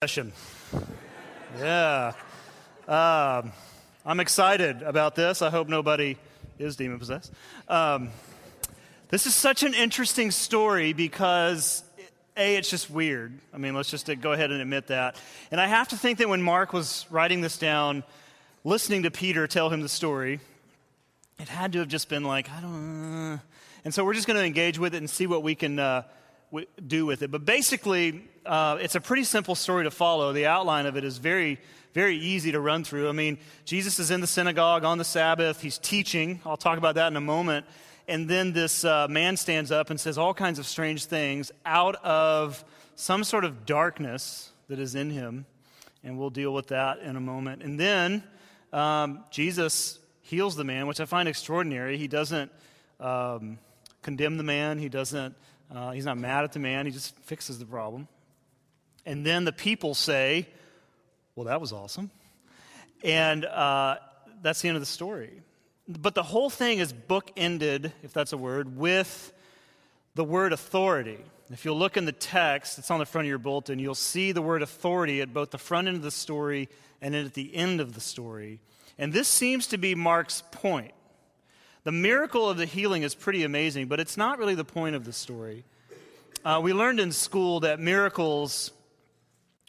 session. Yeah. Um, I'm excited about this. I hope nobody is demon possessed. Um, this is such an interesting story because, A, it's just weird. I mean, let's just go ahead and admit that. And I have to think that when Mark was writing this down, listening to Peter tell him the story, it had to have just been like, I don't know. And so we're just going to engage with it and see what we can. Uh, do with it. But basically, uh, it's a pretty simple story to follow. The outline of it is very, very easy to run through. I mean, Jesus is in the synagogue on the Sabbath, he's teaching. I'll talk about that in a moment. And then this uh, man stands up and says all kinds of strange things out of some sort of darkness that is in him. And we'll deal with that in a moment. And then um, Jesus heals the man, which I find extraordinary. He doesn't um, condemn the man, he doesn't uh, he's not mad at the man, he just fixes the problem. And then the people say, Well, that was awesome. And uh, that's the end of the story. But the whole thing is bookended, if that's a word, with the word authority. If you'll look in the text, it's on the front of your bulletin, you'll see the word authority at both the front end of the story and at the end of the story. And this seems to be Mark's point. The miracle of the healing is pretty amazing, but it's not really the point of the story. Uh, we learned in school that miracles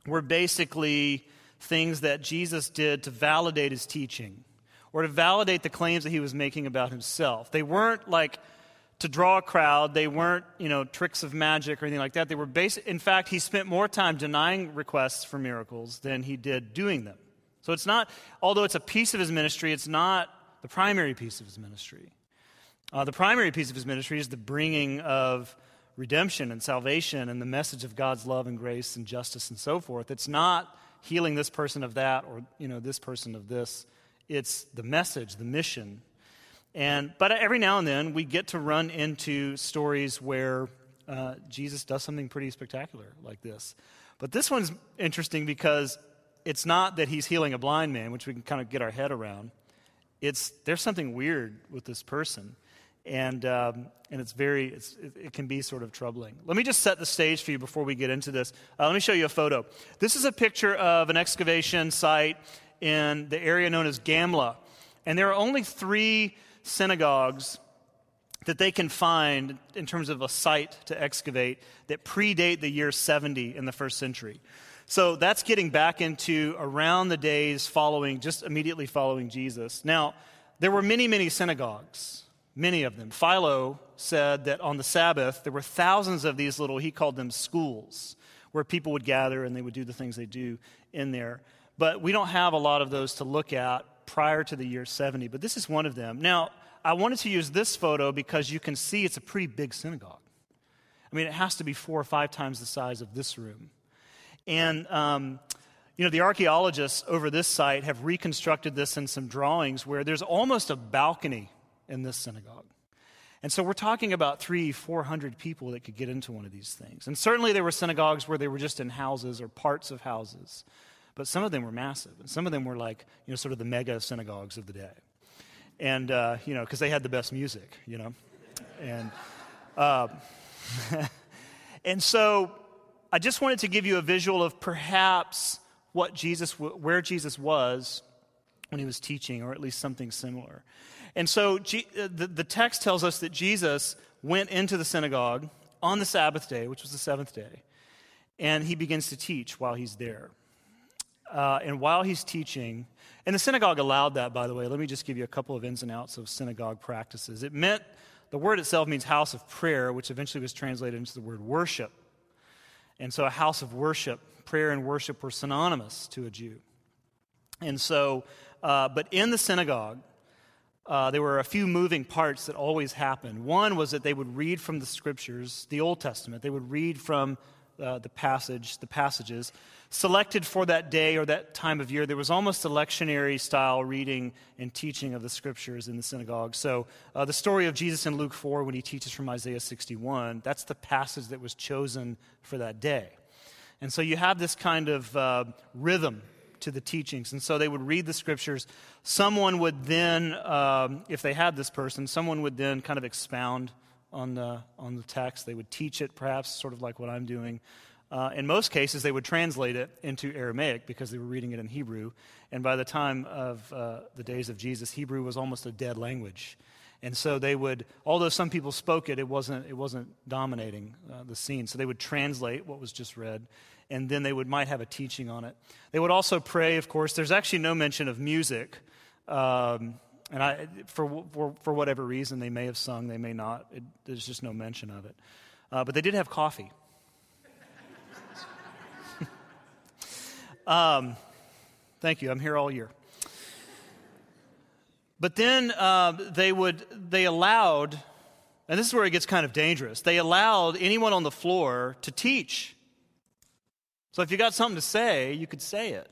were basically things that Jesus did to validate his teaching or to validate the claims that he was making about himself. They weren't like to draw a crowd, they weren't, you know, tricks of magic or anything like that. They were basic in fact, he spent more time denying requests for miracles than he did doing them. So it's not although it's a piece of his ministry, it's not the primary piece of his ministry. Uh, the primary piece of his ministry is the bringing of redemption and salvation and the message of God's love and grace and justice and so forth. It's not healing this person of that or you know this person of this. It's the message, the mission. And but every now and then we get to run into stories where uh, Jesus does something pretty spectacular like this. But this one's interesting because it's not that he's healing a blind man, which we can kind of get our head around it's, there's something weird with this person. And, um, and it's very, it's, it, it, can be sort of troubling. Let me just set the stage for you before we get into this. Uh, let me show you a photo. This is a picture of an excavation site in the area known as Gamla. And there are only three synagogues that they can find in terms of a site to excavate that predate the year 70 in the first century. So that's getting back into around the days following, just immediately following Jesus. Now, there were many, many synagogues, many of them. Philo said that on the Sabbath, there were thousands of these little, he called them schools, where people would gather and they would do the things they do in there. But we don't have a lot of those to look at prior to the year 70, but this is one of them. Now, I wanted to use this photo because you can see it's a pretty big synagogue. I mean, it has to be four or five times the size of this room. And, um, you know, the archaeologists over this site have reconstructed this in some drawings where there's almost a balcony in this synagogue. And so we're talking about three, four hundred people that could get into one of these things. And certainly there were synagogues where they were just in houses or parts of houses. But some of them were massive. And some of them were like, you know, sort of the mega synagogues of the day. And, uh, you know, because they had the best music, you know. And, uh, and so I just wanted to give you a visual of perhaps what Jesus, where Jesus was when he was teaching, or at least something similar. And so uh, the, text tells us that Jesus went into the synagogue on the Sabbath day, which was the seventh day, and he begins to teach while he's there. Uh, and while he's teaching, and the synagogue allowed that, by the way. Let me just give you a couple of ins and outs of synagogue practices. It meant the word itself means house of prayer, which eventually was translated into the word worship. And so a house of worship, prayer and worship were synonymous to a Jew. And so, uh, but in the synagogue, uh, there were a few moving parts that always happened. One was that they would read from the scriptures, the Old Testament. They would read from uh, the passage, the passages selected for that day or that time of year. There was almost a lectionary style reading and teaching of the scriptures in the synagogue. So uh, the story of Jesus in Luke 4 when he teaches from Isaiah 61, that's the passage that was chosen for that day. And so you have this kind of uh, rhythm to the teachings. And so they would read the scriptures. Someone would then, um, if they had this person, someone would then kind of expound on the, on the text. They would teach it, perhaps, sort of like what I'm doing. Uh, in most cases, they would translate it into Aramaic because they were reading it in Hebrew. And by the time of uh, the days of Jesus, Hebrew was almost a dead language. And so they would, although some people spoke it, it wasn't, it wasn't dominating uh, the scene. So they would translate what was just read, and then they would, might have a teaching on it. They would also pray, of course. There's actually no mention of music. Um, and I, for, for, for, whatever reason, they may have sung, they may not. It, there's just no mention of it. Uh, but they did have coffee. um, thank you. I'm here all year. But then uh, they would, they allowed, and this is where it gets kind of dangerous, they allowed anyone on the floor to teach. So if you got something to say, you could say it.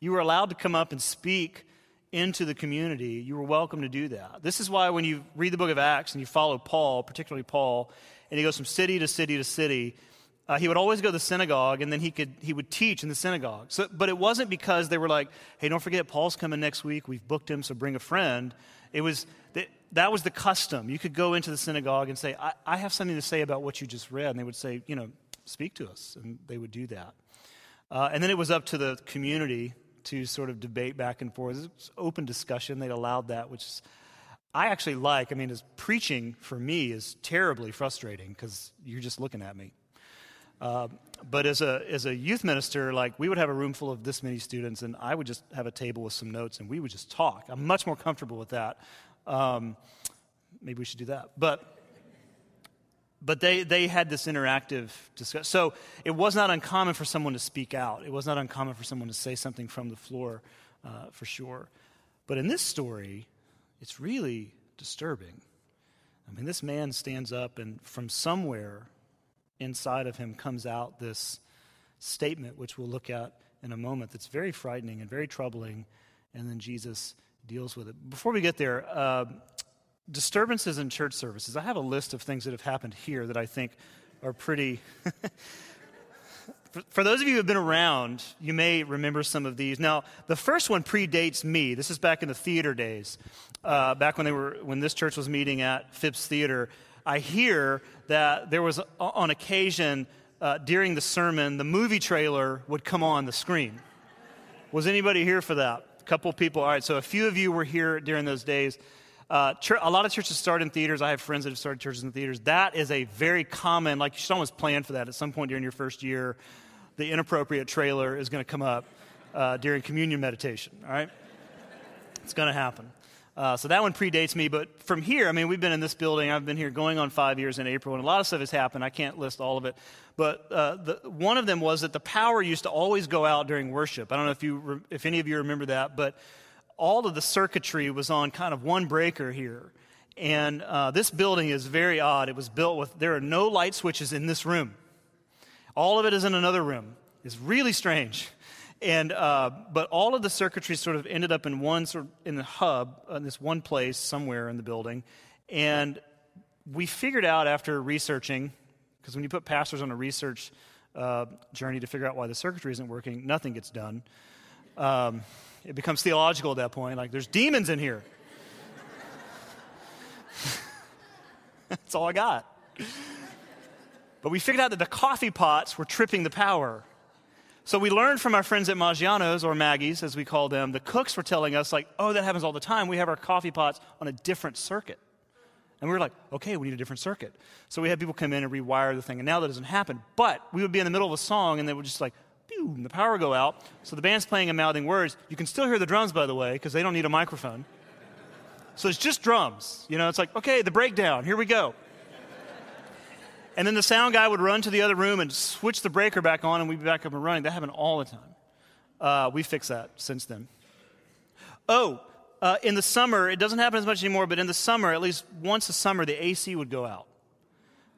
You were allowed to come up and speak into the community. You were welcome to do that. This is why when you read the book of Acts and you follow Paul, particularly Paul, and he goes from city to city to city, uh, he would always go to the synagogue and then he, could, he would teach in the synagogue. So, but it wasn't because they were like, hey, don't forget, Paul's coming next week. We've booked him, so bring a friend. It was that, that was the custom. You could go into the synagogue and say, I, I have something to say about what you just read. And they would say, you know, speak to us. And they would do that. Uh, and then it was up to the community to sort of debate back and forth. It was open discussion. They allowed that, which I actually like. I mean, as preaching for me is terribly frustrating because you're just looking at me. Uh, but as a, as a youth minister, like we would have a room full of this many students, and I would just have a table with some notes, and we would just talk. I'm much more comfortable with that. Um, maybe we should do that. But but they, they had this interactive discussion. So it was not uncommon for someone to speak out. It was not uncommon for someone to say something from the floor, uh, for sure. But in this story, it's really disturbing. I mean, this man stands up, and from somewhere inside of him comes out this statement, which we'll look at in a moment, that's very frightening and very troubling. And then Jesus deals with it. Before we get there, uh, disturbances in church services. I have a list of things that have happened here that I think are pretty. for, those of you who have been around, you may remember some of these. Now, the first one predates me. This is back in the theater days, uh, back when they were when this church was meeting at Phipps Theater. I hear that there was on occasion uh, during the sermon the movie trailer would come on the screen. Was anybody here for that? A couple people. All right, so a few of you were here during those days. Uh, a lot of churches start in theaters. I have friends that have started churches in theaters. That is a very common, like you should almost plan for that at some point during your first year. The inappropriate trailer is going to come up uh, during communion meditation, all right? it's going to happen. Uh, so that one predates me, but from here, I mean, we've been in this building. I've been here going on five years in April, and a lot of stuff has happened. I can't list all of it, but uh, the, one of them was that the power used to always go out during worship. I don't know if you, if any of you remember that, but all of the circuitry was on kind of one breaker here. And uh, this building is very odd. It was built with, there are no light switches in this room. All of it is in another room. It's really strange. And, uh, but all of the circuitry sort of ended up in one sort of, in the hub, in this one place somewhere in the building. And we figured out after researching, because when you put pastors on a research uh, journey to figure out why the circuitry isn't working, nothing gets done. Um, it becomes theological at that point. Like, there's demons in here. That's all I got. But we figured out that the coffee pots were tripping the power. So we learned from our friends at Maggiano's, or Maggie's as we call them, the cooks were telling us, like, oh, that happens all the time. We have our coffee pots on a different circuit. And we were like, okay, we need a different circuit. So we had people come in and rewire the thing. And now that doesn't happen. But we would be in the middle of a song and they would just like, pew, and the power go out. So the band's playing and mouthing words. You can still hear the drums, by the way, because they don't need a microphone. So it's just drums. You know, it's like, okay, the breakdown, here we go. And then the sound guy would run to the other room and switch the breaker back on, and we'd be back up and running. That happened all the time. Uh, we fixed that since then. Oh, uh, in the summer, it doesn't happen as much anymore, but in the summer, at least once a summer, the AC would go out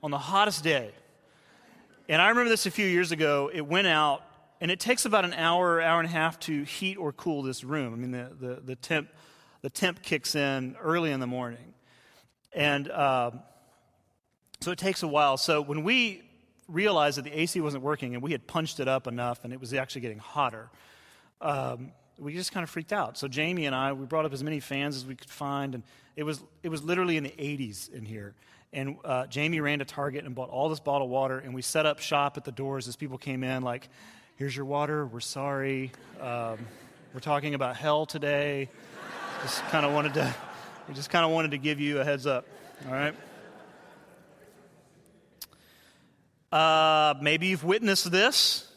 on the hottest day. And I remember this a few years ago. It went out and it takes about an hour, hour and a half to heat or cool this room. I mean, the, the, the, temp, the temp kicks in early in the morning. And uh, so it takes a while. So when we realized that the AC wasn't working and we had punched it up enough and it was actually getting hotter, um, we just kind of freaked out. So Jamie and I, we brought up as many fans as we could find, and it was, it was literally in the 80s in here. And uh, Jamie ran to Target and bought all this bottled water, and we set up shop at the doors as people came in, like, here's your water, we're sorry. Um, we're talking about hell today. Just kind of wanted to, we just kind of wanted to give you a heads up, all right? Uh, maybe you've witnessed this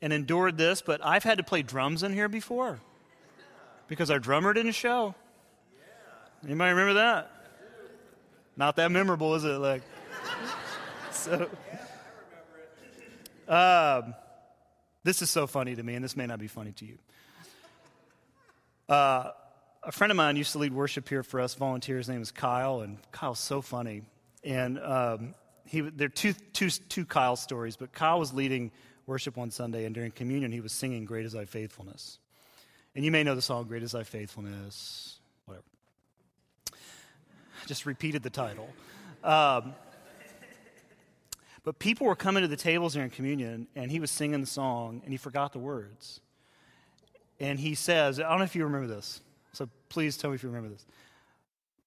and endured this, but I've had to play drums in here before because our drummer didn't show. Anybody remember that? Not that memorable, is it? Like, so. Um, this is so funny to me, and this may not be funny to you. Uh, a friend of mine used to lead worship here for us volunteers. His name is Kyle, and Kyle's so funny. And um, he, there are two, two, two Kyle stories, but Kyle was leading worship one Sunday, and during communion, he was singing Great is Thy Faithfulness. And you may know the song, Great is Thy Faithfulness, whatever. Just repeated the title. Um, but people were coming to the tables during communion, and he was singing the song, and he forgot the words. And he says, I don't know if you remember this, so please tell me if you remember this.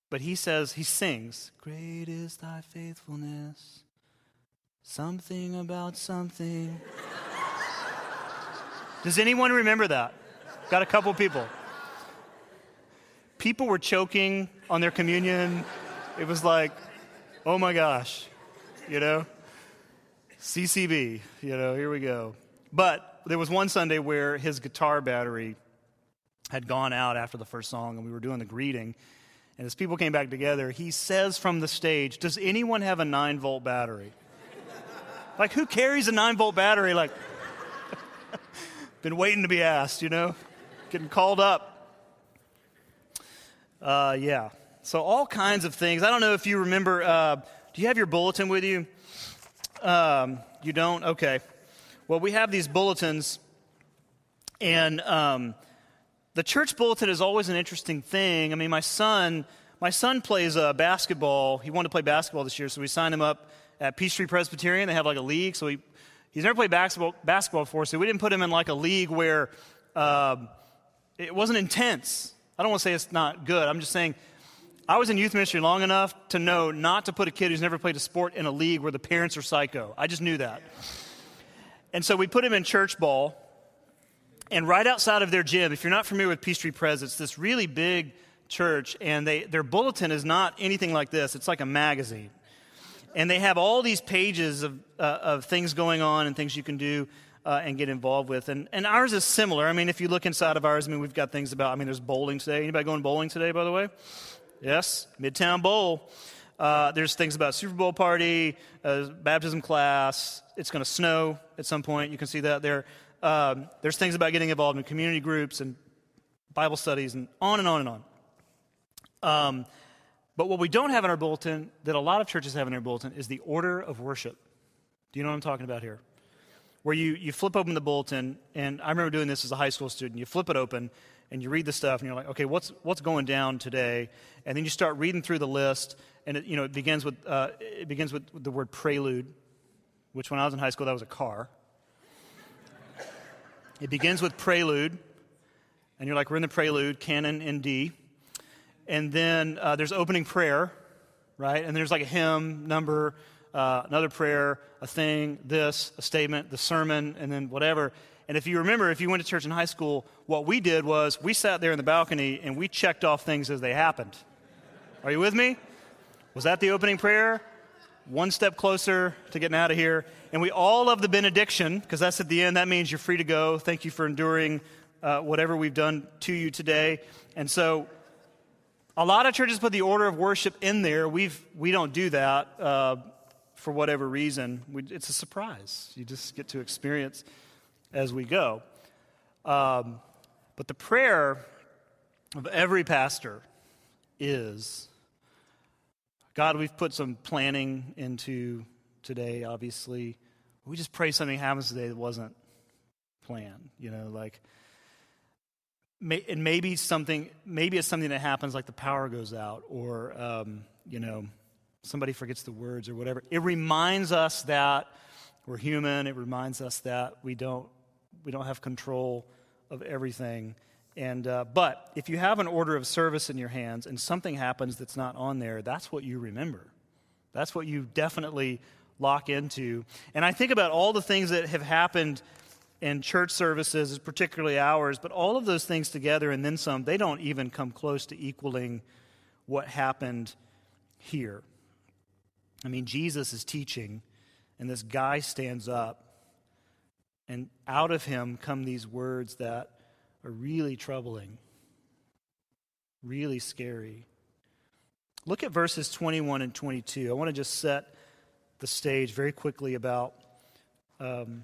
But he says, he sings, Great is thy faithfulness, something about something. Does anyone remember that? Got a couple people. People were choking on their communion. It was like, oh my gosh, you know? CCB, you know, here we go. But there was one Sunday where his guitar battery had gone out after the first song, and we were doing the greeting. And as people came back together, he says from the stage, Does anyone have a 9 volt battery? like, who carries a 9 volt battery? Like, been waiting to be asked, you know? Getting called up. Uh, yeah. So, all kinds of things. I don't know if you remember. Uh, do you have your bulletin with you? Um, you don't? Okay. Well, we have these bulletins, and um, the church bulletin is always an interesting thing. I mean, my son, my son plays uh, basketball. He wanted to play basketball this year, so we signed him up at Peachtree Presbyterian. They have like a league, so he, he's never played basketball, basketball before, so we didn't put him in like a league where um, it wasn't intense. I don't want to say it's not good. I'm just saying I was in youth ministry long enough to know not to put a kid who's never played a sport in a league where the parents are psycho. I just knew that. And so we put him in church ball and right outside of their gym, if you're not familiar with Peachtree Pres, it's this really big church, and they, their bulletin is not anything like this. It's like a magazine. And they have all these pages of, uh, of things going on and things you can do uh, and get involved with. And, and ours is similar. I mean, if you look inside of ours, I mean, we've got things about, I mean, there's bowling today. Anybody going bowling today, by the way? Yes, Midtown Bowl. Uh, there's things about Super Bowl party, uh, baptism class. It's going to snow at some point. You can see that there. Um, there's things about getting involved in community groups and Bible studies and on and on and on. Um, but what we don't have in our bulletin, that a lot of churches have in their bulletin, is the order of worship. Do you know what I'm talking about here? Where you, you flip open the bulletin, and I remember doing this as a high school student. You flip it open, and you read the stuff, and you're like, okay, what's, what's going down today? And then you start reading through the list, and it, you know, it begins with, uh, it begins with the word prelude, which when I was in high school, that was a car. It begins with prelude, and you're like, we're in the prelude, canon in D. And then uh, there's opening prayer, right? And there's like a hymn, number, uh, another prayer, a thing, this, a statement, the sermon, and then whatever. And if you remember, if you went to church in high school, what we did was we sat there in the balcony and we checked off things as they happened. Are you with me? Was that the opening prayer? one step closer to getting out of here. And we all love the benediction because that's at the end. That means you're free to go. Thank you for enduring uh, whatever we've done to you today. And so a lot of churches put the order of worship in there. We've, we don't do that uh, for whatever reason. We, it's a surprise. You just get to experience as we go. Um, but the prayer of every pastor is God, we've put some planning into today, obviously. We just pray something happens today that wasn't planned, you know, like, and maybe something, maybe it's something that happens like the power goes out or, um, you know, somebody forgets the words or whatever. It reminds us that we're human. It reminds us that we don't, we don't have control of everything. And, uh, but if you have an order of service in your hands and something happens that's not on there, that's what you remember. That's what you definitely lock into. And I think about all the things that have happened in church services, particularly ours, but all of those things together and then some, they don't even come close to equaling what happened here. I mean, Jesus is teaching, and this guy stands up, and out of him come these words that are really troubling, really scary. Look at verses 21 and 22. I want to just set the stage very quickly about um,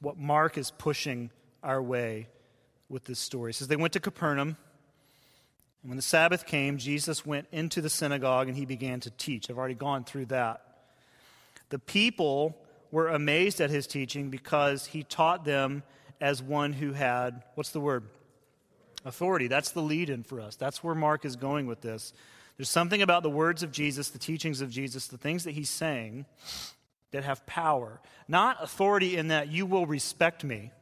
what Mark is pushing our way with this story. Says, They went to Capernaum. And when the Sabbath came, Jesus went into the synagogue and he began to teach. I've already gone through that. The people were amazed at his teaching because he taught them as one who had, what's the word? Authority. That's the lead in for us. That's where Mark is going with this. There's something about the words of Jesus, the teachings of Jesus, the things that he's saying that have power. Not authority in that you will respect me,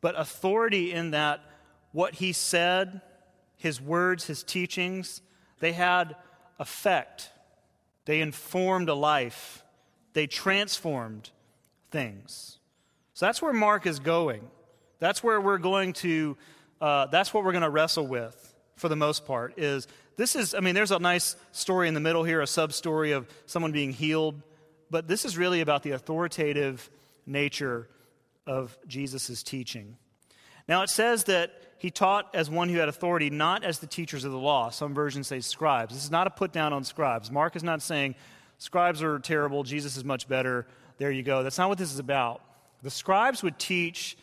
but authority in that what he said, his words, his teachings, they had effect. They informed a life. They transformed things. So that's where Mark is going. That's where we're going to, uh, that's what we're going to wrestle with for the most part is this is, I mean, there's a nice story in the middle here, a sub story of someone being healed, but this is really about the authoritative nature of Jesus' teaching. Now, it says that he taught as one who had authority, not as the teachers of the law. Some versions say scribes. This is not a put down on scribes. Mark is not saying scribes are terrible, Jesus is much better. There you go. That's not what this is about. The scribes would teach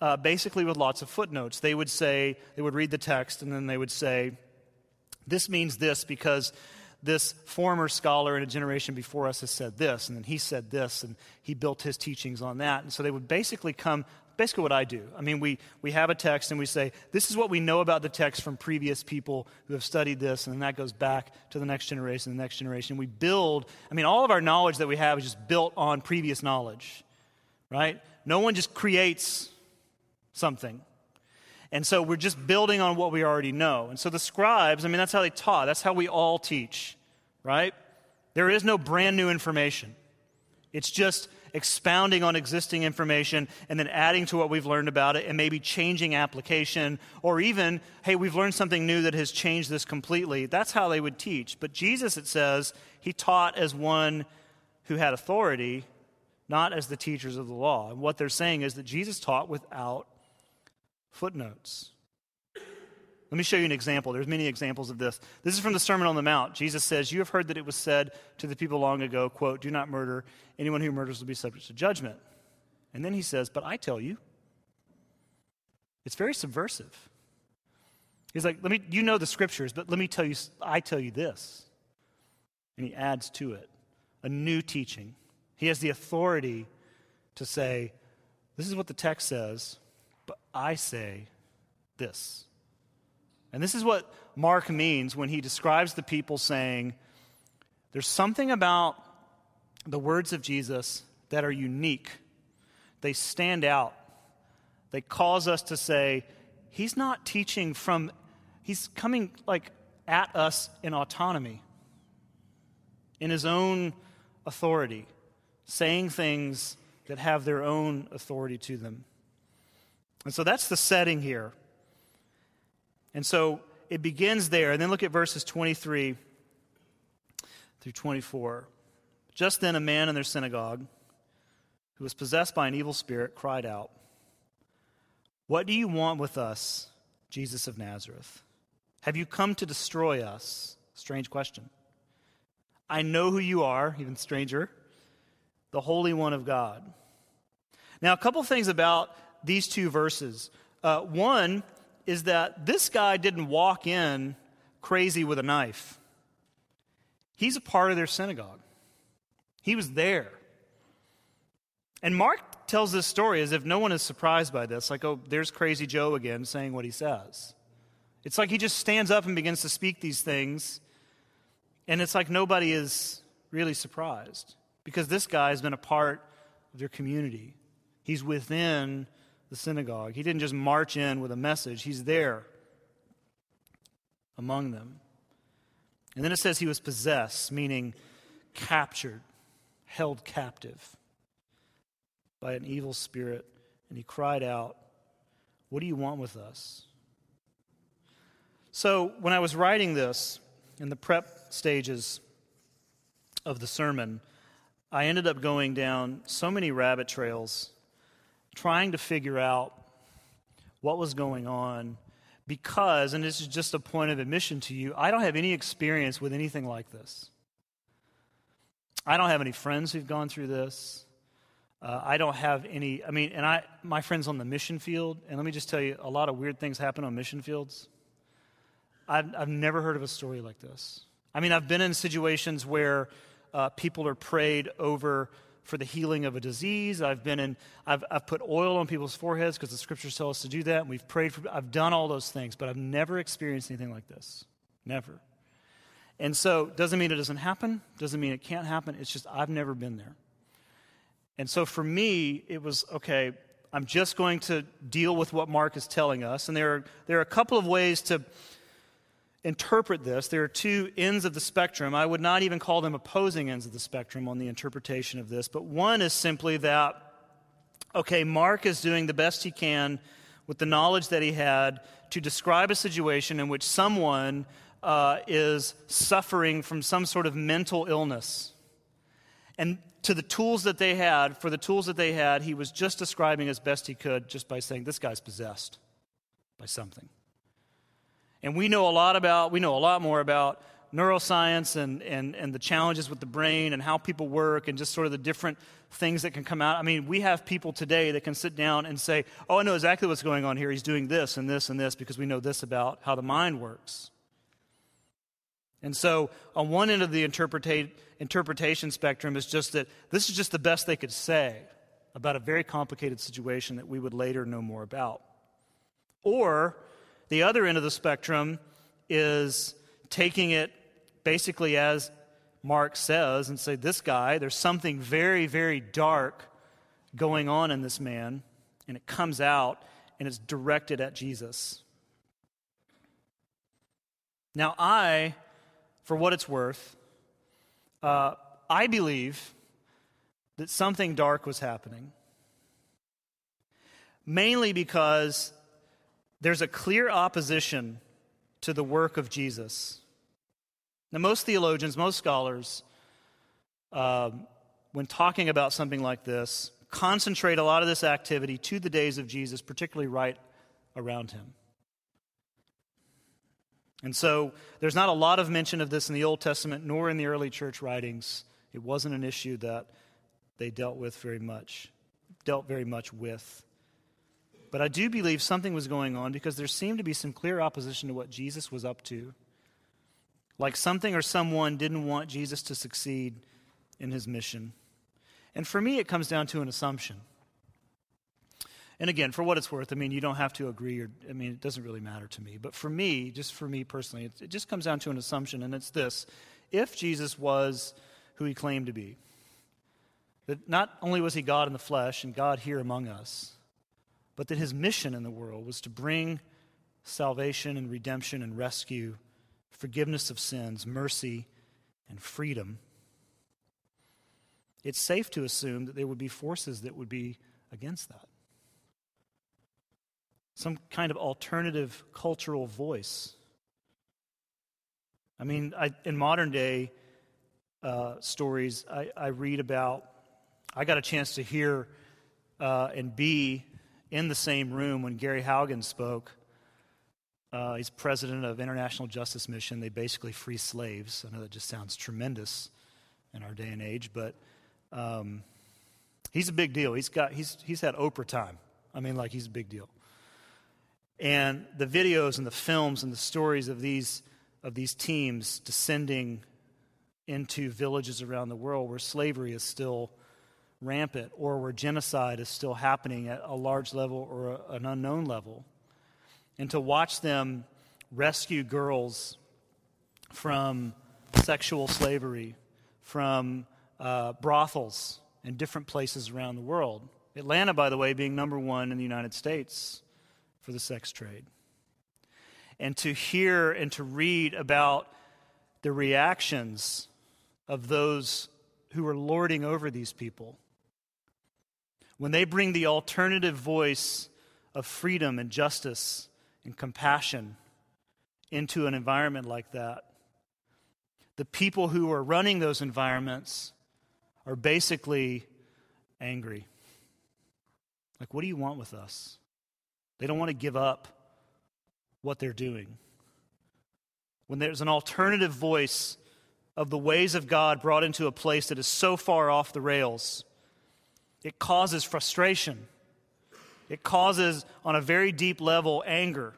uh, basically with lots of footnotes. They would say, they would read the text, and then they would say, this means this because this former scholar in a generation before us has said this, and then he said this, and he built his teachings on that. And so they would basically come, basically what I do. I mean, we, we have a text and we say, this is what we know about the text from previous people who have studied this, and then that goes back to the next generation, the next generation. We build, I mean, all of our knowledge that we have is just built on previous knowledge, right? No one just creates something. And so we're just building on what we already know. And so the scribes, I mean, that's how they taught. That's how we all teach, right? There is no brand new information. It's just expounding on existing information and then adding to what we've learned about it and maybe changing application or even, hey, we've learned something new that has changed this completely. That's how they would teach. But Jesus, it says, he taught as one who had authority, not as the teachers of the law. And what they're saying is that Jesus taught without footnotes. Let me show you an example. There's many examples of this. This is from the Sermon on the Mount. Jesus says, "You have heard that it was said to the people long ago, quote, do not murder. Anyone who murders will be subject to judgment." And then he says, "But I tell you." It's very subversive. He's like, "Let me you know the scriptures, but let me tell you I tell you this." And he adds to it a new teaching. He has the authority to say, "This is what the text says." But I say this. And this is what Mark means when he describes the people saying, There's something about the words of Jesus that are unique. They stand out. They cause us to say, He's not teaching from, He's coming like at us in autonomy, in His own authority, saying things that have their own authority to them. And so that's the setting here. And so it begins there. And then look at verses 23 through 24. Just then, a man in their synagogue who was possessed by an evil spirit cried out, What do you want with us, Jesus of Nazareth? Have you come to destroy us? Strange question. I know who you are, even stranger, the Holy One of God. Now, a couple things about these two verses. Uh, one is that this guy didn't walk in crazy with a knife, he's a part of their synagogue. He was there. And Mark tells this story as if no one is surprised by this, like, oh, there's crazy Joe again saying what he says. It's like he just stands up and begins to speak these things, and it's like nobody is really surprised because this guy has been a part of their community. He's within the synagogue. He didn't just march in with a message, he's there among them. And then it says he was possessed, meaning captured, held captive by an evil spirit, and he cried out, What do you want with us? So, when I was writing this in the prep stages of the sermon, I ended up going down so many rabbit trails trying to figure out what was going on because, and this is just a point of admission to you, I don't have any experience with anything like this. I don't have any friends who've gone through this. Uh, I don't have any, I mean, and I, my friends on the mission field, and let me just tell you, a lot of weird things happen on mission fields. I've, I've never heard of a story like this. I mean, I've been in situations where uh, people are prayed over for the healing of a disease. I've been in, I've, I've put oil on people's foreheads because the scriptures tell us to do that. And we've prayed for, I've done all those things, but I've never experienced anything like this. Never. And so, doesn't mean it doesn't happen, doesn't mean it can't happen. It's just I've never been there. And so for me, it was okay, I'm just going to deal with what Mark is telling us. And there are, there are a couple of ways to interpret this. There are two ends of the spectrum. I would not even call them opposing ends of the spectrum on the interpretation of this. But one is simply that, okay, Mark is doing the best he can with the knowledge that he had to describe a situation in which someone uh, is suffering from some sort of mental illness. And to the tools that they had, for the tools that they had, he was just describing as best he could just by saying, This guy's possessed by something. And we know a lot about, we know a lot more about neuroscience and, and, and the challenges with the brain and how people work and just sort of the different things that can come out. I mean, we have people today that can sit down and say, Oh, I know exactly what's going on here. He's doing this and this and this because we know this about how the mind works. And so, on one end of the interpretation spectrum is just that this is just the best they could say about a very complicated situation that we would later know more about. Or, the other end of the spectrum is taking it basically as Mark says and say, This guy, there's something very, very dark going on in this man, and it comes out and it's directed at Jesus. Now, I for what it's worth, uh, I believe that something dark was happening. Mainly because there's a clear opposition to the work of Jesus. Now, most theologians, most scholars, uh, when talking about something like this, concentrate a lot of this activity to the days of Jesus, particularly right around him. And so there's not a lot of mention of this in the Old Testament nor in the early church writings. It wasn't an issue that they dealt with very much, dealt very much with. But I do believe something was going on because there seemed to be some clear opposition to what Jesus was up to. Like something or someone didn't want Jesus to succeed in his mission. And for me, it comes down to an assumption. And again, for what it's worth, I mean, you don't have to agree, or I mean, it doesn't really matter to me. But for me, just for me personally, it, it just comes down to an assumption, and it's this if Jesus was who he claimed to be, that not only was he God in the flesh and God here among us, but that his mission in the world was to bring salvation and redemption and rescue, forgiveness of sins, mercy, and freedom. It's safe to assume that there would be forces that would be against that some kind of alternative cultural voice. I mean, I, in modern day uh, stories, I, I, read about, I got a chance to hear uh, and be in the same room when Gary Haugen spoke. Uh, he's president of International Justice Mission. They basically free slaves. I know that just sounds tremendous in our day and age, but um, he's a big deal. He's got he's he's had Oprah time. I mean, like he's a big deal. And the videos and the films and the stories of these, of these teams descending into villages around the world where slavery is still rampant or where genocide is still happening at a large level or a, an unknown level. And to watch them rescue girls from sexual slavery, from uh, brothels in different places around the world. Atlanta, by the way, being number one in the United States for the sex trade. And to hear and to read about the reactions of those who are lording over these people. When they bring the alternative voice of freedom and justice and compassion into an environment like that, the people who are running those environments are basically angry. Like, what do you want with us? They don't want to give up what they're doing. When there's an alternative voice of the ways of God brought into a place that is so far off the rails, it causes frustration. It causes, on a very deep level, anger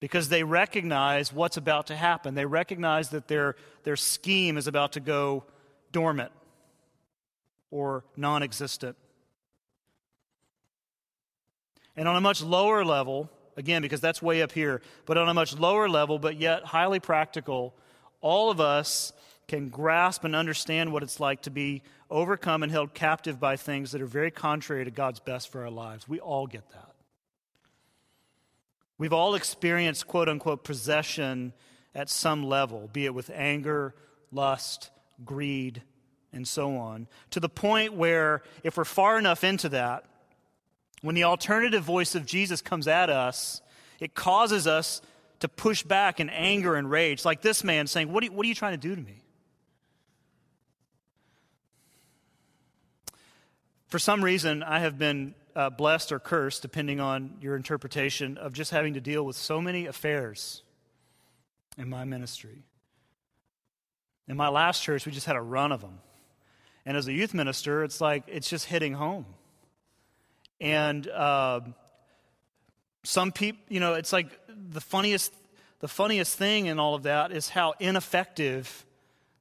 because they recognize what's about to happen. They recognize that their, their scheme is about to go dormant or non existent. And on a much lower level, again, because that's way up here, but on a much lower level, but yet highly practical, all of us can grasp and understand what it's like to be overcome and held captive by things that are very contrary to God's best for our lives. We all get that. We've all experienced quote unquote possession at some level, be it with anger, lust, greed, and so on, to the point where if we're far enough into that, when the alternative voice of Jesus comes at us, it causes us to push back in anger and rage, like this man saying, What are you, what are you trying to do to me? For some reason, I have been uh, blessed or cursed, depending on your interpretation, of just having to deal with so many affairs in my ministry. In my last church, we just had a run of them. And as a youth minister, it's like it's just hitting home. And uh, some people, you know, it's like the funniest, the funniest thing in all of that is how ineffective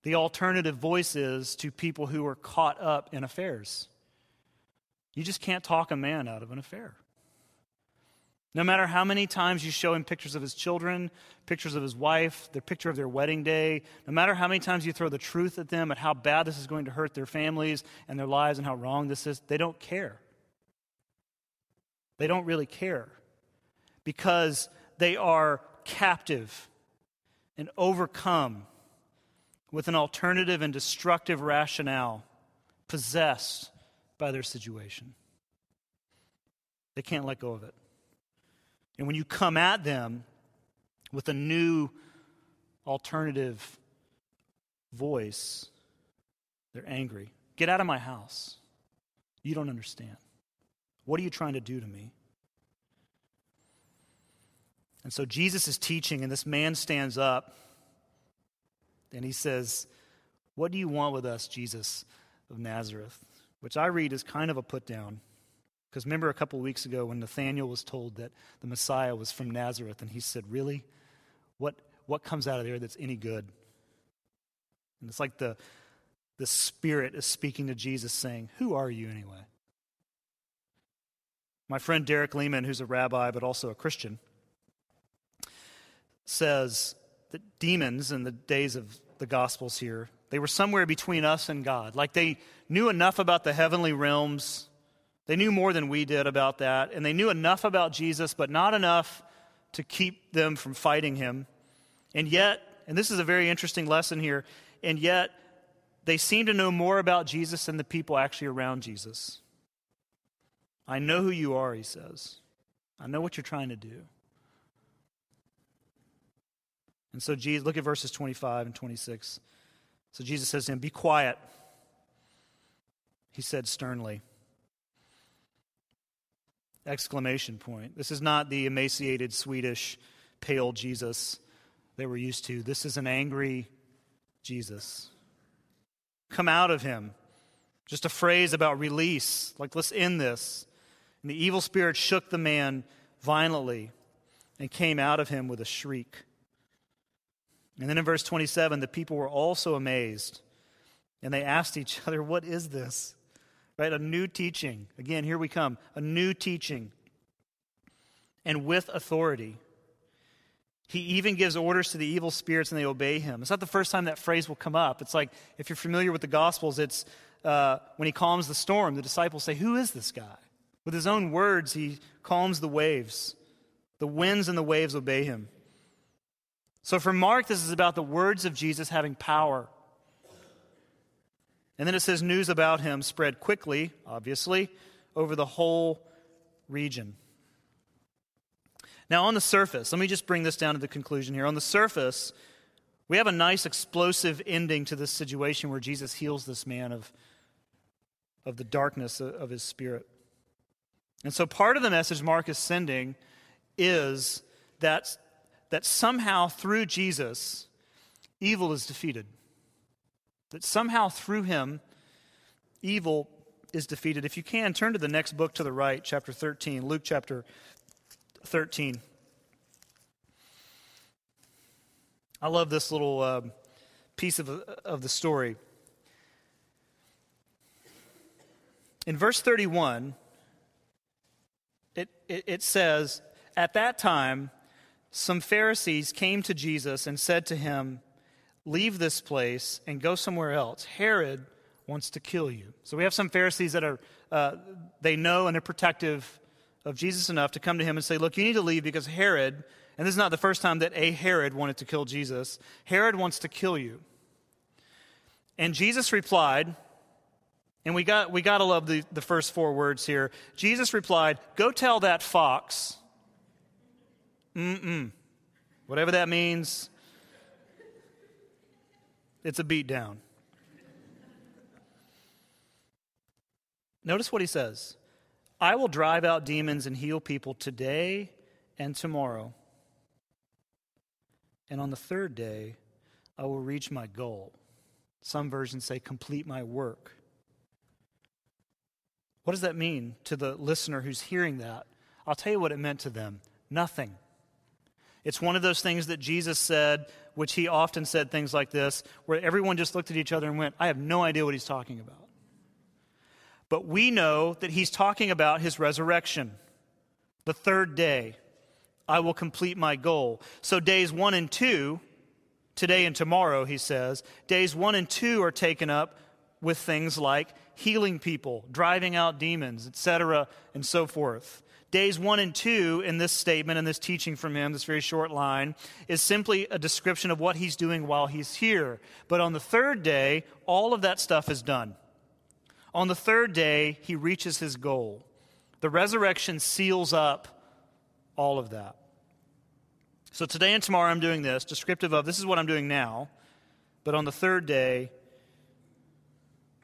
the alternative voice is to people who are caught up in affairs. You just can't talk a man out of an affair. No matter how many times you show him pictures of his children, pictures of his wife, the picture of their wedding day, no matter how many times you throw the truth at them at how bad this is going to hurt their families and their lives and how wrong this is, they don't care. They don't really care because they are captive and overcome with an alternative and destructive rationale, possessed by their situation. They can't let go of it. And when you come at them with a new alternative voice, they're angry. Get out of my house. You don't understand. What are you trying to do to me? And so Jesus is teaching, and this man stands up and he says, What do you want with us, Jesus of Nazareth? Which I read as kind of a put down. Because remember a couple weeks ago when Nathanael was told that the Messiah was from Nazareth, and he said, Really? What, what comes out of there that's any good? And it's like the, the Spirit is speaking to Jesus, saying, Who are you anyway? My friend Derek Leman, who's a rabbi but also a Christian, says that demons in the days of the Gospels here, they were somewhere between us and God. Like they knew enough about the heavenly realms. They knew more than we did about that. And they knew enough about Jesus, but not enough to keep them from fighting him. And yet, and this is a very interesting lesson here, and yet they seem to know more about Jesus than the people actually around Jesus. I know who you are, he says. I know what you're trying to do. And so, Jesus, look at verses 25 and 26. So Jesus says to him, Be quiet. He said sternly. Exclamation point. This is not the emaciated Swedish pale Jesus that we're used to. This is an angry Jesus. Come out of him. Just a phrase about release, like let's end this. And the evil spirit shook the man violently and came out of him with a shriek. And then in verse 27, the people were also amazed. And they asked each other, What is this? Right? A new teaching. Again, here we come. A new teaching. And with authority. He even gives orders to the evil spirits and they obey him. It's not the first time that phrase will come up. It's like, if you're familiar with the Gospels, it's uh, when he calms the storm, the disciples say, Who is this guy? With his own words, he calms the waves. The winds and the waves obey him. So for Mark, this is about the words of Jesus having power. And then it says news about him spread quickly, obviously, over the whole region. Now, on the surface, let me just bring this down to the conclusion here. On the surface, we have a nice explosive ending to this situation where Jesus heals this man of, of the darkness of his spirit. And so, part of the message Mark is sending is that, that somehow through Jesus, evil is defeated. That somehow through him, evil is defeated. If you can, turn to the next book to the right, chapter 13, Luke chapter 13. I love this little uh, piece of, of the story. In verse 31, it, it, it says, At that time, some Pharisees came to Jesus and said to him, Leave this place and go somewhere else. Herod wants to kill you. So we have some Pharisees that are, uh, they know and they're protective of Jesus enough to come to him and say, Look, you need to leave because Herod and this is not the first time that a Herod wanted to kill Jesus. Herod wants to kill you. And Jesus replied, and we got, we got to love the, the first four words here. Jesus replied, Go tell that fox, mm-mm. Whatever that means, it's a beat down. Notice what he says I will drive out demons and heal people today and tomorrow and on the third day, I will reach my goal. Some versions say, complete my work. What does that mean to the listener who's hearing that? I'll tell you what it meant to them nothing. It's one of those things that Jesus said, which he often said things like this, where everyone just looked at each other and went, I have no idea what he's talking about. But we know that he's talking about his resurrection, the third day. I will complete my goal. So, days one and two, today and tomorrow, he says, days one and two are taken up with things like healing people, driving out demons, etc., and so forth. Days one and two in this statement and this teaching from him, this very short line, is simply a description of what he's doing while he's here. But on the third day, all of that stuff is done. On the third day, he reaches his goal. The resurrection seals up all of that. So today and tomorrow I'm doing this, descriptive of this is what I'm doing now, but on the third day,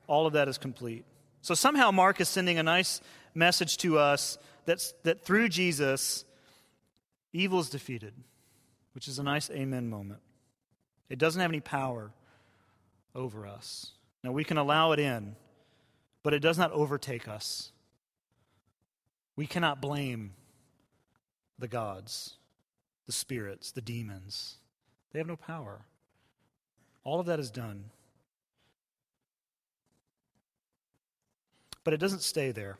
all of that is complete. So somehow Mark is sending a nice message to us that's, that through Jesus, evil is defeated, which is a nice amen moment. It doesn't have any power over us. Now, we can allow it in, but it does not overtake us. We cannot blame the gods, the spirits, the demons. They have no power. All of that is done. But it doesn't stay there.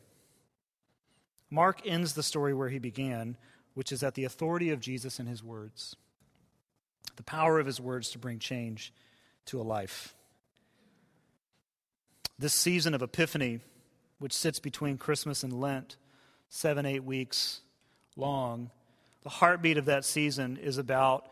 Mark ends the story where he began, which is at the authority of Jesus and his words, the power of his words to bring change to a life. This season of Epiphany, which sits between Christmas and Lent, seven, eight weeks, long. The heartbeat of that season is about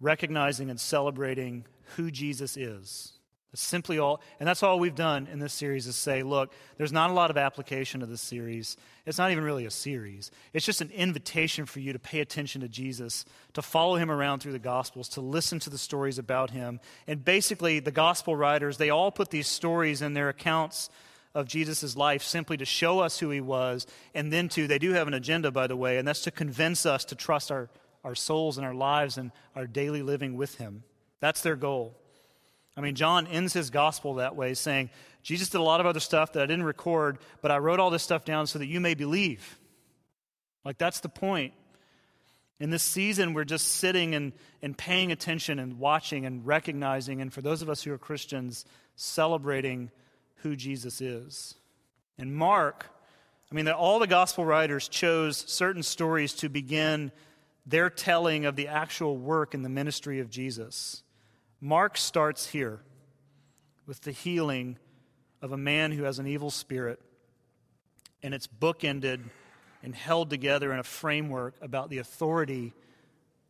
recognizing and celebrating who Jesus is. That's simply all, and that's all we've done in this series is say, look, there's not a lot of application of this series. It's not even really a series. It's just an invitation for you to pay attention to Jesus, to follow him around through the Gospels, to listen to the stories about him. And basically, the Gospel writers, they all put these stories in their accounts of Jesus' life simply to show us who he was, and then to, they do have an agenda, by the way, and that's to convince us to trust our, our souls and our lives and our daily living with him. That's their goal. I mean, John ends his gospel that way, saying, Jesus did a lot of other stuff that I didn't record, but I wrote all this stuff down so that you may believe. Like, that's the point. In this season, we're just sitting and, and paying attention and watching and recognizing, and for those of us who are Christians, celebrating who Jesus is. And Mark, I mean, all the gospel writers chose certain stories to begin their telling of the actual work and the ministry of Jesus. Mark starts here with the healing of a man who has an evil spirit, and it's bookended and held together in a framework about the authority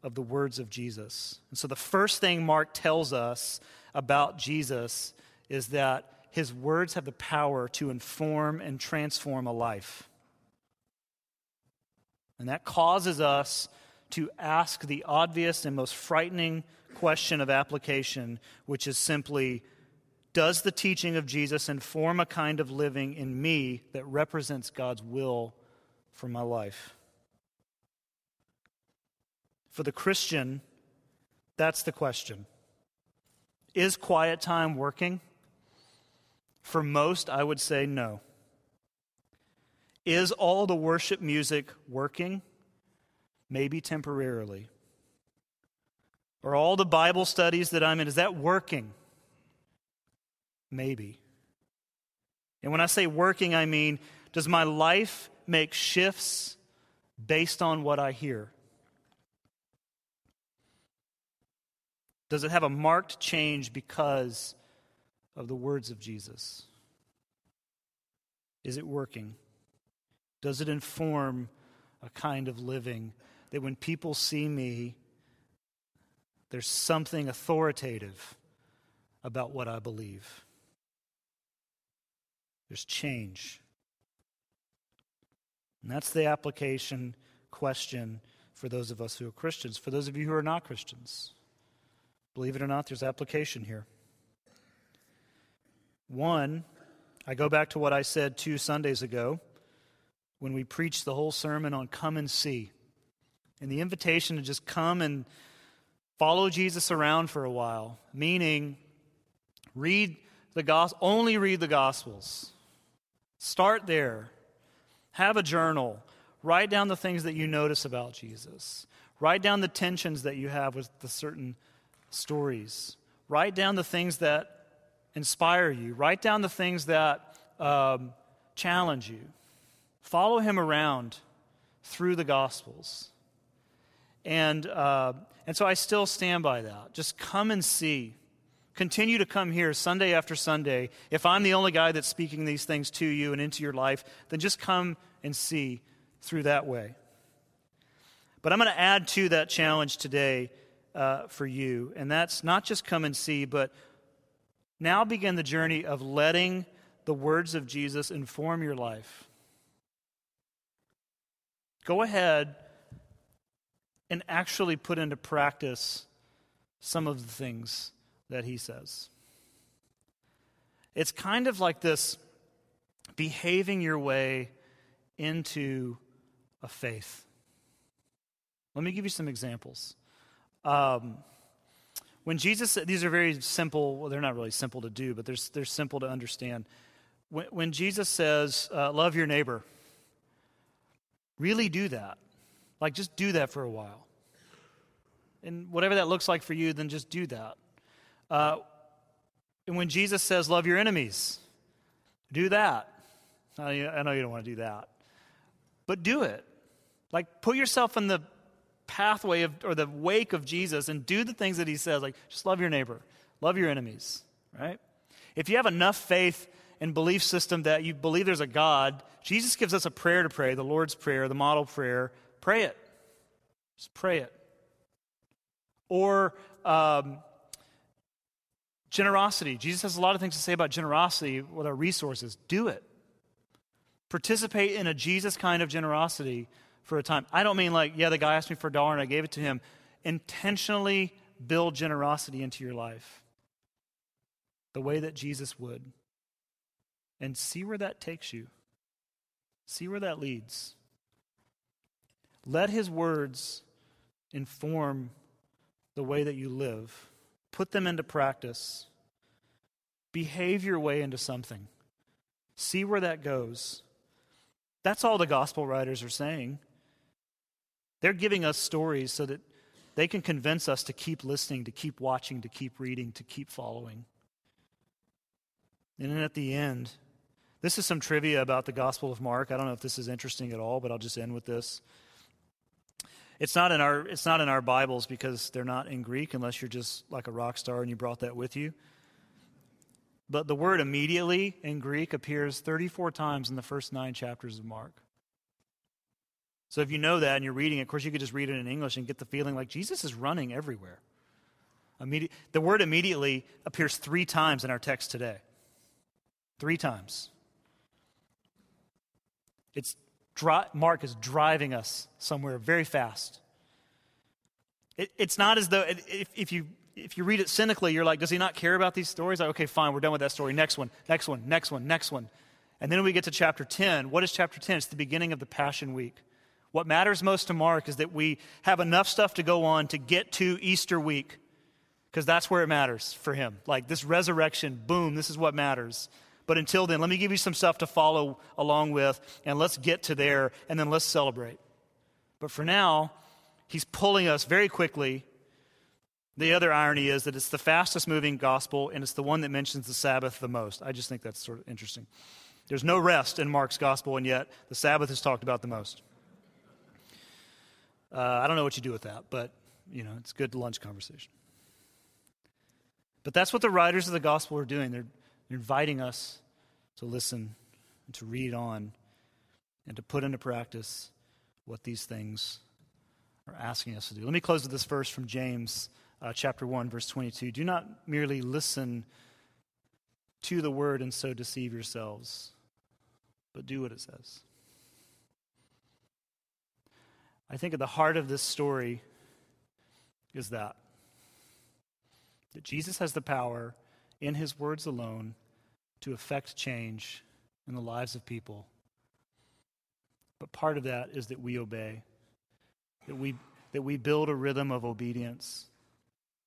of the words of Jesus. And so the first thing Mark tells us about Jesus is that his words have the power to inform and transform a life. And that causes us to ask the obvious and most frightening question of application, which is simply Does the teaching of Jesus inform a kind of living in me that represents God's will for my life? For the Christian, that's the question. Is quiet time working? For most, I would say no. Is all the worship music working? Maybe temporarily. Or all the Bible studies that I'm in, is that working? Maybe. And when I say working, I mean, does my life make shifts based on what I hear? Does it have a marked change because of the words of Jesus? Is it working? Does it inform a kind of living that when people see me, there's something authoritative about what I believe? There's change. And that's the application question for those of us who are Christians. For those of you who are not Christians, believe it or not, there's application here. One, I go back to what I said two Sundays ago when we preached the whole sermon on come and see. And the invitation to just come and follow Jesus around for a while, meaning read the gospel, only read the gospels. Start there. Have a journal. Write down the things that you notice about Jesus. Write down the tensions that you have with the certain stories. Write down the things that inspire you. Write down the things that um, challenge you. Follow him around through the Gospels. And, uh, and so I still stand by that. Just come and see. Continue to come here Sunday after Sunday. If I'm the only guy that's speaking these things to you and into your life, then just come and see through that way. But I'm going to add to that challenge today uh, for you, and that's not just come and see, but now begin the journey of letting the words of Jesus inform your life. Go ahead and actually put into practice some of the things that he says. It's kind of like this behaving your way into a faith. Let me give you some examples. Um, when Jesus, these are very simple, well, they're not really simple to do, but they're, they're simple to understand. When, when Jesus says, uh, love your neighbor, really do that. Like, just do that for a while. And whatever that looks like for you, then just do that. Uh, and when Jesus says, love your enemies, do that. I know you don't want to do that, but do it. Like, put yourself in the pathway of, or the wake of Jesus and do the things that he says, like just love your neighbor, love your enemies, right? If you have enough faith and belief system that you believe there's a God, Jesus gives us a prayer to pray, the Lord's Prayer, the model prayer. Pray it. Just pray it. Or um, generosity. Jesus has a lot of things to say about generosity with our resources. Do it. Participate in a Jesus kind of generosity for a time. I don't mean like, yeah, the guy asked me for a dollar and I gave it to him. Intentionally build generosity into your life the way that Jesus would. And see where that takes you. See where that leads. Let his words inform the way that you live. Put them into practice. Behave your way into something. See where that goes. That's all the gospel writers are saying. They're giving us stories so that they can convince us to keep listening, to keep watching, to keep reading, to keep following. And then at the end, this is some trivia about the Gospel of Mark. I don't know if this is interesting at all, but I'll just end with this. It's not in our it's not in our Bibles because they're not in Greek unless you're just like a rock star and you brought that with you. But the word immediately in Greek appears 34 times in the first 9 chapters of Mark. So if you know that and you're reading it, of course, you could just read it in English and get the feeling like Jesus is running everywhere. Immedi- the word immediately appears three times in our text today. Three times. It's dri- Mark is driving us somewhere very fast. It, it's not as though if, if you if you read it cynically, you're like, does he not care about these stories? Like, okay, fine, we're done with that story. Next one, next one, next one, next one. And then we get to chapter 10. What is chapter 10? It's the beginning of the Passion Week. What matters most to Mark is that we have enough stuff to go on to get to Easter week, because that's where it matters for him. Like this resurrection, boom, this is what matters. But until then, let me give you some stuff to follow along with, and let's get to there, and then let's celebrate. But for now, he's pulling us very quickly. The other irony is that it's the fastest moving gospel, and it's the one that mentions the Sabbath the most. I just think that's sort of interesting. There's no rest in Mark's gospel, and yet the Sabbath is talked about the most. Uh, I don't know what you do with that, but you know, it's good lunch conversation. But that's what the writers of the gospel are doing. They're, inviting us to listen and to read on and to put into practice what these things are asking us to do. Let me close with this verse from James uh, chapter 1 verse 22. Do not merely listen to the word and so deceive yourselves, but do what it says. I think at the heart of this story is that that Jesus has the power in his words alone to affect change in the lives of people. But part of that is that we obey, that we, that we build a rhythm of obedience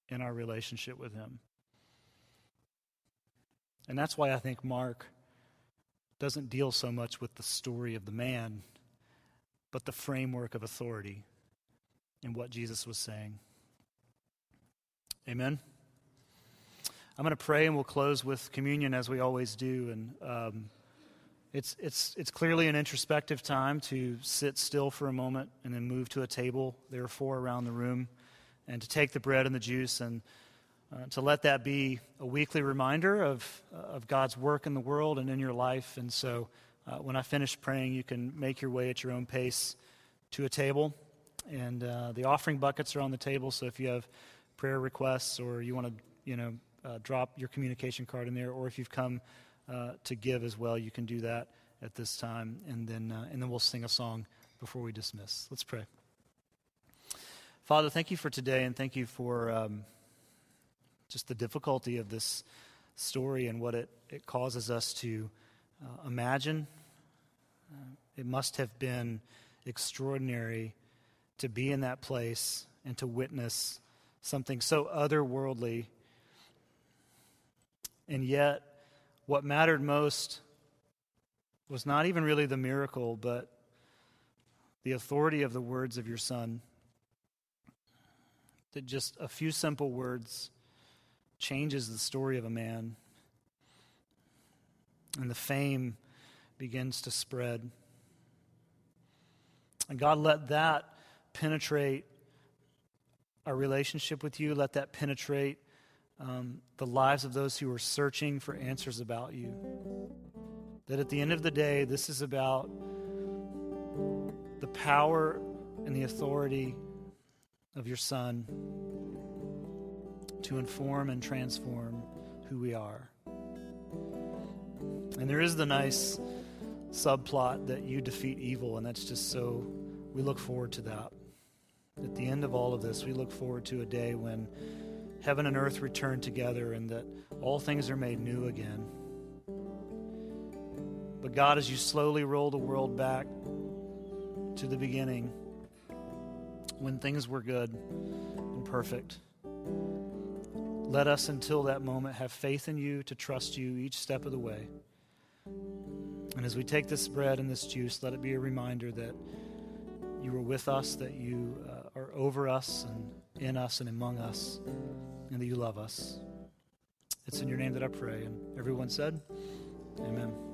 in our relationship with him. And that's why I think Mark doesn't deal so much with the story of the man but the framework of authority in what Jesus was saying. Amen. I'm going to pray and we'll close with communion as we always do. And um, it's, it's, it's clearly an introspective time to sit still for a moment and then move to a table. There are four around the room. And to take the bread and the juice and uh, to let that be a weekly reminder of, uh, of God's work in the world and in your life. And so uh, when I finish praying, you can make your way at your own pace to a table. And uh, the offering buckets are on the table, so if you have prayer requests or you want to, you know, uh, drop your communication card in there, or if you've come uh, to give as well, you can do that at this time. And then, uh, and then we'll sing a song before we dismiss. Let's pray. Father, thank you for today, and thank you for um, just the difficulty of this story and what it, it causes us to uh, imagine. Uh, it must have been extraordinary to be in that place and to witness something so otherworldly. And yet, what mattered most was not even really the miracle, but the authority of the words of your Son. That just a few simple words changes the story of a man and the fame begins to spread. And God, let that penetrate our relationship with you. Let that penetrate um, the lives of those who are searching for answers about you. That at the end of the day, this is about the power and the authority of your Son to inform and transform who we are. And there is the nice subplot that you defeat evil, and that's just so, we look forward to that. At the end of all of this, we look forward to a day when heaven and earth return together and that all things are made new again. But God, as you slowly roll the world back to the beginning, when things were good and perfect, let us until that moment have faith in you to trust you each step of the way. And as we take this bread and this juice, let it be a reminder that you are with us, that you uh, are over us and in us and among us, and that you love us. It's in your name that I pray. And everyone said, Amen.